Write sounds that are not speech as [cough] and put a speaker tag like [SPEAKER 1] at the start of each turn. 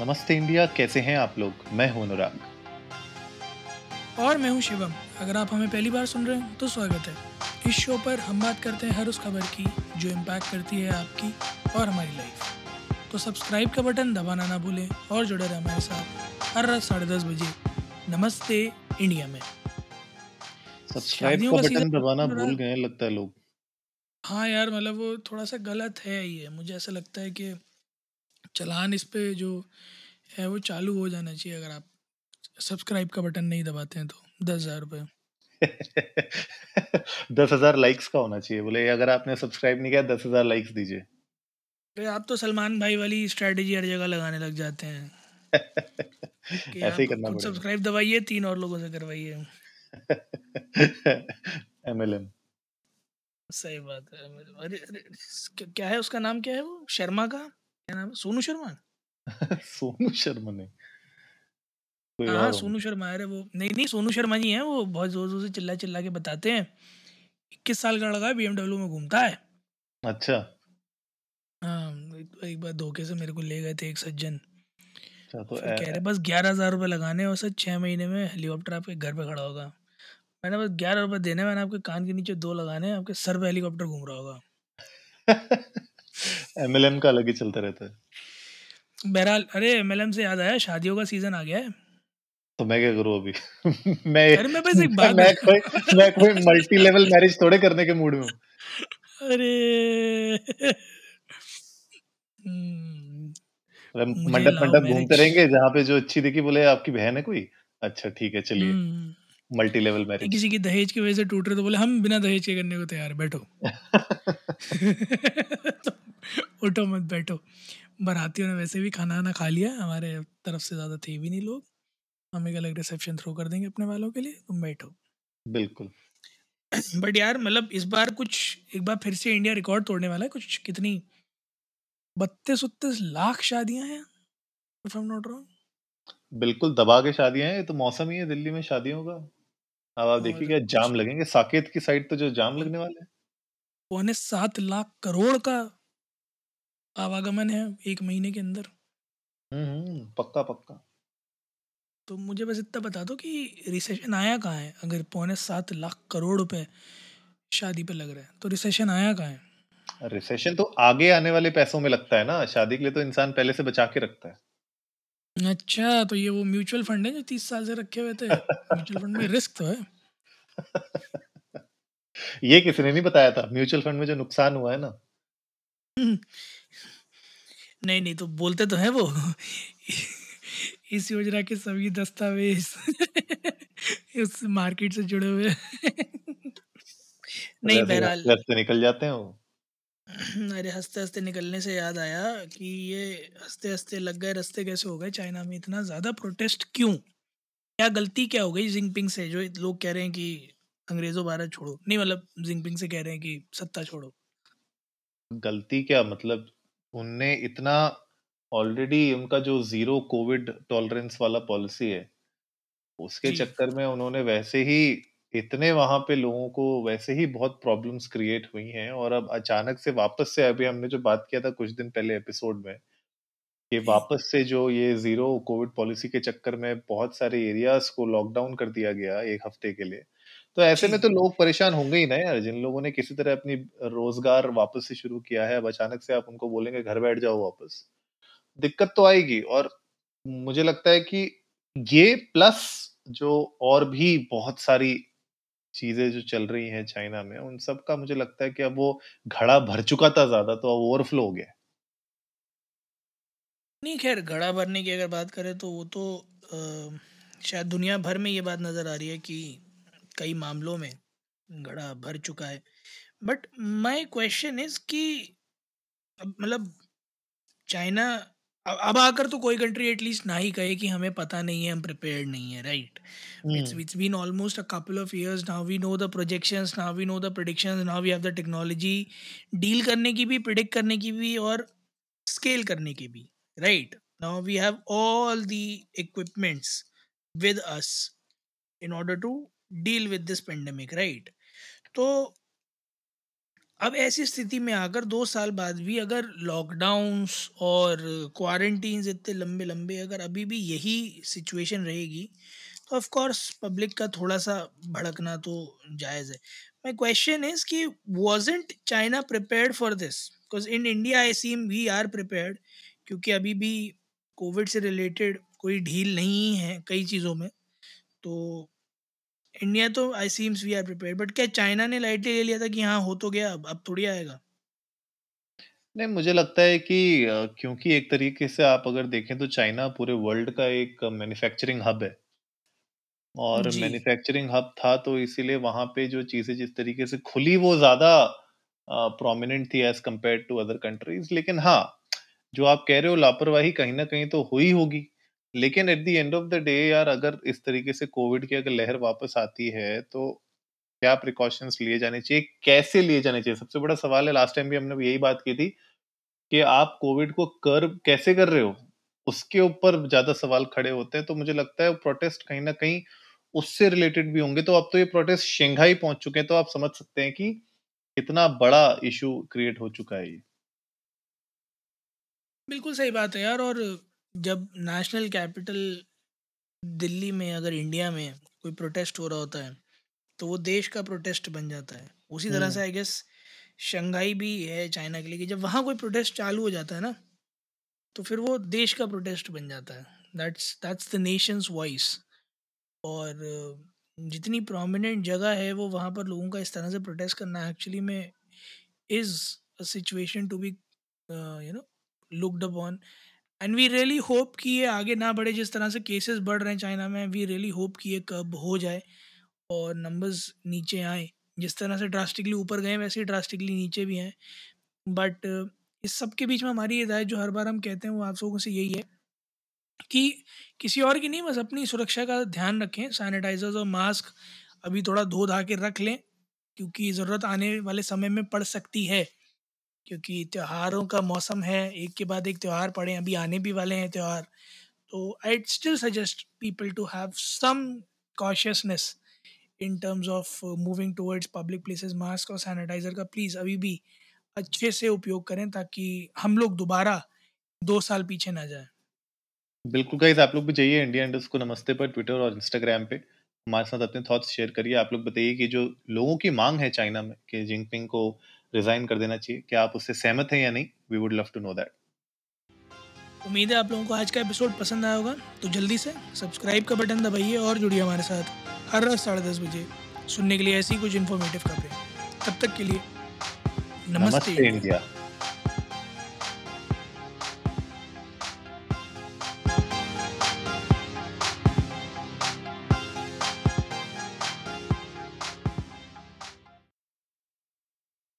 [SPEAKER 1] नमस्ते इंडिया कैसे हैं आप लोग? मैं हूँ अनुराग।
[SPEAKER 2] और मैं हूँ शिवम। अगर आप हमें पहली बार सुन रहे हैं तो स्वागत है। इस शो पर हम बात करते हैं हर उस खबर की जो इम्पैक्ट करती है आपकी और हमारी लाइफ तो सब्सक्राइब का बटन दबाना ना भूलें और जुड़े रहें हमारे साथ हर रात साढ़े दस बजे नमस्ते इंडिया में।
[SPEAKER 1] सब्सक्राइब का
[SPEAKER 2] का
[SPEAKER 1] बटन दबाना भूल गए लगता है लोग।
[SPEAKER 2] हाँ यार मतलब वो थोड़ा सा गलत है ये। मुझे ऐसा लगता है कि चलान इस पे जो है वो चालू हो जाना चाहिए। अगर आप सब्सक्राइब का बटन नहीं दबाते हैं तो दस हज़ार रुपये [laughs]
[SPEAKER 1] दस हज़ार लाइक्स का होना चाहिए। बोले अगर आपने सब्सक्राइब नहीं किया दस हज़ार लाइक्स दीजिए।
[SPEAKER 2] अरे आप तो सलमान भाई वाली स्ट्रेटजी हर जगह लगाने लग जाते हैं। [laughs]
[SPEAKER 1] ऐसे ही करना
[SPEAKER 2] सब्सक्राइब दबाइए तीन और लोगों से करवाइए। [laughs]
[SPEAKER 1] एमएलएम
[SPEAKER 2] सही बात है अरे अरे क्या क्या है उसका नाम? क्या है वो? शर्मा का? क्या नाम है? सोनू शर्मा [laughs]
[SPEAKER 1] सोनू शर्मा ने कोई
[SPEAKER 2] हाँ
[SPEAKER 1] और
[SPEAKER 2] हाँ
[SPEAKER 1] होंगे
[SPEAKER 2] सोनू शर्मा अरे वो नहीं नहीं सोनू शर्मा जी हैं। वो बहुत ज़ोर ज़ोर से चिल्ला चिल्ला के बताते हैं। इक्कीस साल का लड़का है बीएमडब्ल्यू में घूमता है।
[SPEAKER 1] अच्छा।
[SPEAKER 2] हाँ एक एक बार धोखे से मेरे को ले गए थे एक सज्जन।
[SPEAKER 1] अच्छा तो
[SPEAKER 2] फिर कह
[SPEAKER 1] ए-
[SPEAKER 2] रहे बस ग्यारह हज़ार रुपये लगाने हैं और सर छः महीने में हेलीकॉप्टर आपके घर पे खड़ा होगा। मैंने बस ग्यारह रुपये देने हैं, मैंने आपके कान के नीचे दो लगाने हैं आपके सर पे हेलीकॉप्टर घूम रहा होगा। [laughs]
[SPEAKER 1] एमएलएम का अलग ही चलता रहता है।
[SPEAKER 2] बहरहाल अरे एमएलएम से याद आया शादियों का सीज़न आ गया है।
[SPEAKER 1] तो मैं क्या करूँ अभी? [laughs] मैं
[SPEAKER 2] अरे मैं बस एक बात
[SPEAKER 1] मैं कोई मैं कोई मल्टी लेवल मैरिज थोड़े करने के मूड में हूँ।
[SPEAKER 2] अरे हम्म,
[SPEAKER 1] मंडप मंडप घूमते रहेंगे जहाँ पे जो अच्छी दिखी बोले आपकी बहन है कोई? अच्छा ठीक है चलिए। मल्टी लेवल मैरिज
[SPEAKER 2] किसी की दहेज की वजह से टूट रहे तो बोले हम बिना दहेज के करने को तैयार बैठो। [laughs] [laughs] तो उठो मत बैठो। बारातियों ने वैसे भी खाना वाना खा लिया। हमारे तरफ़ से ज़्यादा थे भी नहीं लोग। हम एक अलग रिसेप्शन थ्रो कर देंगे अपने वालों के लिए। तुम बैठो।
[SPEAKER 1] बिल्कुल।
[SPEAKER 2] बट यार मतलब इस बार कुछ एक बार फिर से इंडिया रिकॉर्ड तोड़ने वाला है। कुछ कितनी बत्तीस उत्तीस लाख शादियाँ हैं if I am not wrong
[SPEAKER 1] बिल्कुल दबा के शादियाँ हैं। ये तो मौसम ही है दिल्ली में शादियों का। अब आप देखिएगा
[SPEAKER 2] और
[SPEAKER 1] जाम लगेंगे। साकेत की साइड तो जो जाम लगने वाले हैं।
[SPEAKER 2] पौने सात लाख करोड़ का आवागमन है एक महीने के अंदर।
[SPEAKER 1] हम्म हम्म, पक्का पक्का।
[SPEAKER 2] तो मुझे बस इतना बता दो कि रिसेशन आया कहाँ है? अगर पौने सात लाख करोड़ रुपए शादी पे लग रहा है तो रिसेशन आया कहाँ है?
[SPEAKER 1] रिसेशन तो आगे आने वाले पैसों में लगता है ना शादी के लिए तो इंसान पहले से बचा के रखता है।
[SPEAKER 2] अच्छा तो ये वो म्यूचुअल फंड है जो तीस साल से रखे हुए थे। म्यूचुअल फंड में रिस्क तो है। [laughs]
[SPEAKER 1] ये किसी ने नहीं बताया था म्यूचुअल फंड में जो नुकसान हुआ है ना।
[SPEAKER 2] नहीं नहीं तो बोलते तो हैं वो। [laughs] इस योजना के सभी दस्तावेज़ [laughs] इस मार्केट से जुड़े हुए [laughs] नहीं बहरहाल।
[SPEAKER 1] हँसते निकल जाते हैं वो। [clears throat]
[SPEAKER 2] अरे हँसते हँसते निकलने से याद आया कि ये हँसते हँसते लग गए रस्ते कैसे हो गए? चाइना में इतना ज़्यादा प्रोटेस्ट क्यों? क्या गलती क्या हो गई जिनपिंग से जो लोग कह रहे हैं कि अंग्रेज़ों भारत छोड़ो? नहीं मतलब जिनपिंग से कह रहे हैं कि सत्ता छोड़ो।
[SPEAKER 1] गलती क्या? मतलब उनने इतना ऑलरेडी उनका जो ज़ीरो कोविड टॉलरेंस वाला पॉलिसी है उसके
[SPEAKER 2] जी।
[SPEAKER 1] चक्कर में उन्होंने वैसे ही इतने वहाँ पे लोगों को वैसे ही बहुत प्रॉब्लम्स क्रिएट हुई हैं और अब अचानक से वापस से अभी हमने जो बात किया था कुछ दिन पहले एपिसोड में कि
[SPEAKER 2] जी।
[SPEAKER 1] वापस से जो ये ज़ीरो कोविड पॉलिसी के चक्कर में बहुत सारे एरियाज़ को लॉकडाउन कर दिया गया एक हफ़्ते के लिए। तो ऐसे
[SPEAKER 2] जी।
[SPEAKER 1] में तो लोग परेशान होंगे ही ना यार जिन लोगों ने किसी तरह अपनी रोज़गार वापस से शुरू किया है अब अचानक से आप उनको बोलेंगे घर बैठ जाओ वापस। दिक्कत तो आएगी और मुझे लगता है कि ये प्लस जो और भी बहुत सारी चीज़ें जो चल रही हैं चाइना में उन सब का मुझे लगता है कि अब वो घड़ा भर चुका था ज़्यादा तो अब ओवरफ्लो हो गया
[SPEAKER 2] नहीं खैर घड़ा भरने की अगर बात करें तो वो तो अ, शायद दुनिया भर में ये बात नज़र आ रही है कि कई मामलों में घड़ा भर चुका है। बट माई क्वेश्चन इज़ कि मतलब चाइना अब आकर तो कोई कंट्री एटलीस्ट ना ही कहे कि हमें पता नहीं है हम प्रिपेयर्ड नहीं है right
[SPEAKER 1] hmm.
[SPEAKER 2] it's been almost a couple of years now we know the projections now we know the predictions now we have the technology deal करने की भी प्रिडिक्ट करने की भी और स्केल करने की भी right now we have all the equipments with us in order to deal with this pandemic right तो अब ऐसी स्थिति में आकर दो साल बाद भी अगर लॉकडाउन्स और क्वारंटीन्स इतने लंबे-लंबे अगर अभी भी यही सिचुएशन रहेगी, तो ऑफ़ कोर्स पब्लिक का थोड़ा-सा भड़कना तो जायज़ है। माय क्वेश्चन इज़ कि wasn't China prepared for this? Because in India I seem we are prepared क्योंकि अभी भी कोविड से रिलेटेड कोई ढील नहीं है कई चीज़ों में। तो इंडिया तो I seems we are prepared but क्या चाइना ने लाइटली ले लिया था कि हाँ हो तो गया अब अब थोड़ी आएगा?
[SPEAKER 1] नहीं मुझे लगता है कि अ, क्योंकि एक तरीके से आप अगर देखें तो चाइना पूरे वर्ल्ड का एक मैन्युफैक्चरिंग हब है। और
[SPEAKER 2] जी।
[SPEAKER 1] मैन्युफैक्चरिंग हब था तो इसीलिए वहाँ पे जो चीज़ें जिस तरीके से खुली वो ज़्यादा प्रोमिनेंट थी as compared to other countries लेकिन हाँ, जो आप कह रहे हो लापरवाही कहीं ना कहीं तो हुई होगी। लेकिन at the end of the day यार अगर इस तरीके से कोविड की अगर लहर वापस आती है, तो क्या प्रिकॉशंस लिए जाने चाहिए? कैसे लिए जाने चाहिए? सबसे बड़ा सवाल है लास्ट टाइम भी हमने यही बात की थी कि आप कोविड को कर्व कैसे कर रहे हो? उसके ऊपर ज़्यादा सवाल खड़े होते हैं, तो मुझे लगता है प्रोटेस्ट कहीं न कहीं उससे रिलेटेड भी होंगे। तो अब तो ये प्रोटेस्ट शंघाई पहुँच चुके हैं, तो आप समझ सकते हैं कि कितना बड़ा इशू क्रिएट हो चुका है ये।
[SPEAKER 2] बिल्कुल सही बात है यार और जब नेशनल कैपिटल दिल्ली में अगर इंडिया में कोई प्रोटेस्ट हो रहा होता है तो वो देश का प्रोटेस्ट बन जाता है। उसी तरह से आई गेस शंघाई भी है चाइना के लिए कि जब वहाँ कोई प्रोटेस्ट चालू हो जाता है ना तो फिर वो देश का प्रोटेस्ट बन जाता है। That's that's the nation's voice और जितनी प्रोमिनेंट जगह है वो वहाँ पर लोगों का इस तरह से प्रोटेस्ट करना एक्चुअली में is a situation to be you know looked upon and we really hope कि ये आगे ना बढ़े, जिस तरह से केसेस बढ़ रहे हैं चाइना में वी रियली होप कि ये कब हो जाए और नंबर्स नीचे आए। जिस तरह से ड्रास्टिकली ऊपर गए, वैसे ही ड्रास्टिकली नीचे भी हैं। बट इस सब के बीच में हमारी हिदायत जो हर बार हम कहते हैं, वो आप लोगों से यही है कि किसी और की नहीं, बस अपनी सुरक्षा का ध्यान रखें सैनिटाइजर्स और मास्क अभी थोड़ा धो धा के रख लें, क्योंकि ज़रूरत आने वाले समय में पड़ सकती है। क्योंकि त्योहारों का मौसम है, एक के बाद एक त्यौहार, पड़े अभी आने भी वाले हैं त्यौहार। तो I still suggest people to have some cautiousness in terms of moving towards public places mask और सैनिटाइज़र का प्लीज़ अभी भी अच्छे से उपयोग करें ताकि हम लोग दोबारा दो साल पीछे ना जाएँ।
[SPEAKER 1] बिल्कुल गाइज़ आप लोग भी जाइए इंडिया इंडस्ट को नमस्ते पर ट्विटर और इंस्टाग्राम पे। हमारे साथ अपने थॉट्स शेयर करिए। आप लोग बताइए कि जो लोगों की माँग है चाइना में कि जिनपिंग को रिज़ाइन कर देना चाहिए, क्या आप उससे सहमत हैं या नहीं? We would love to know that.
[SPEAKER 2] उम्मीद है आप लोगों को आज का एपिसोड पसंद आया होगा तो जल्दी से सब्सक्राइब का बटन दबाइए और जुड़िए हमारे साथ हर रात साढ़े दस बजे सुनने के लिए ऐसी कुछ इन्फॉर्मेटिव खबरें तब तक के लिए नमस्ते
[SPEAKER 1] नमस्ते
[SPEAKER 2] इंडिया
[SPEAKER 1] इंडिया।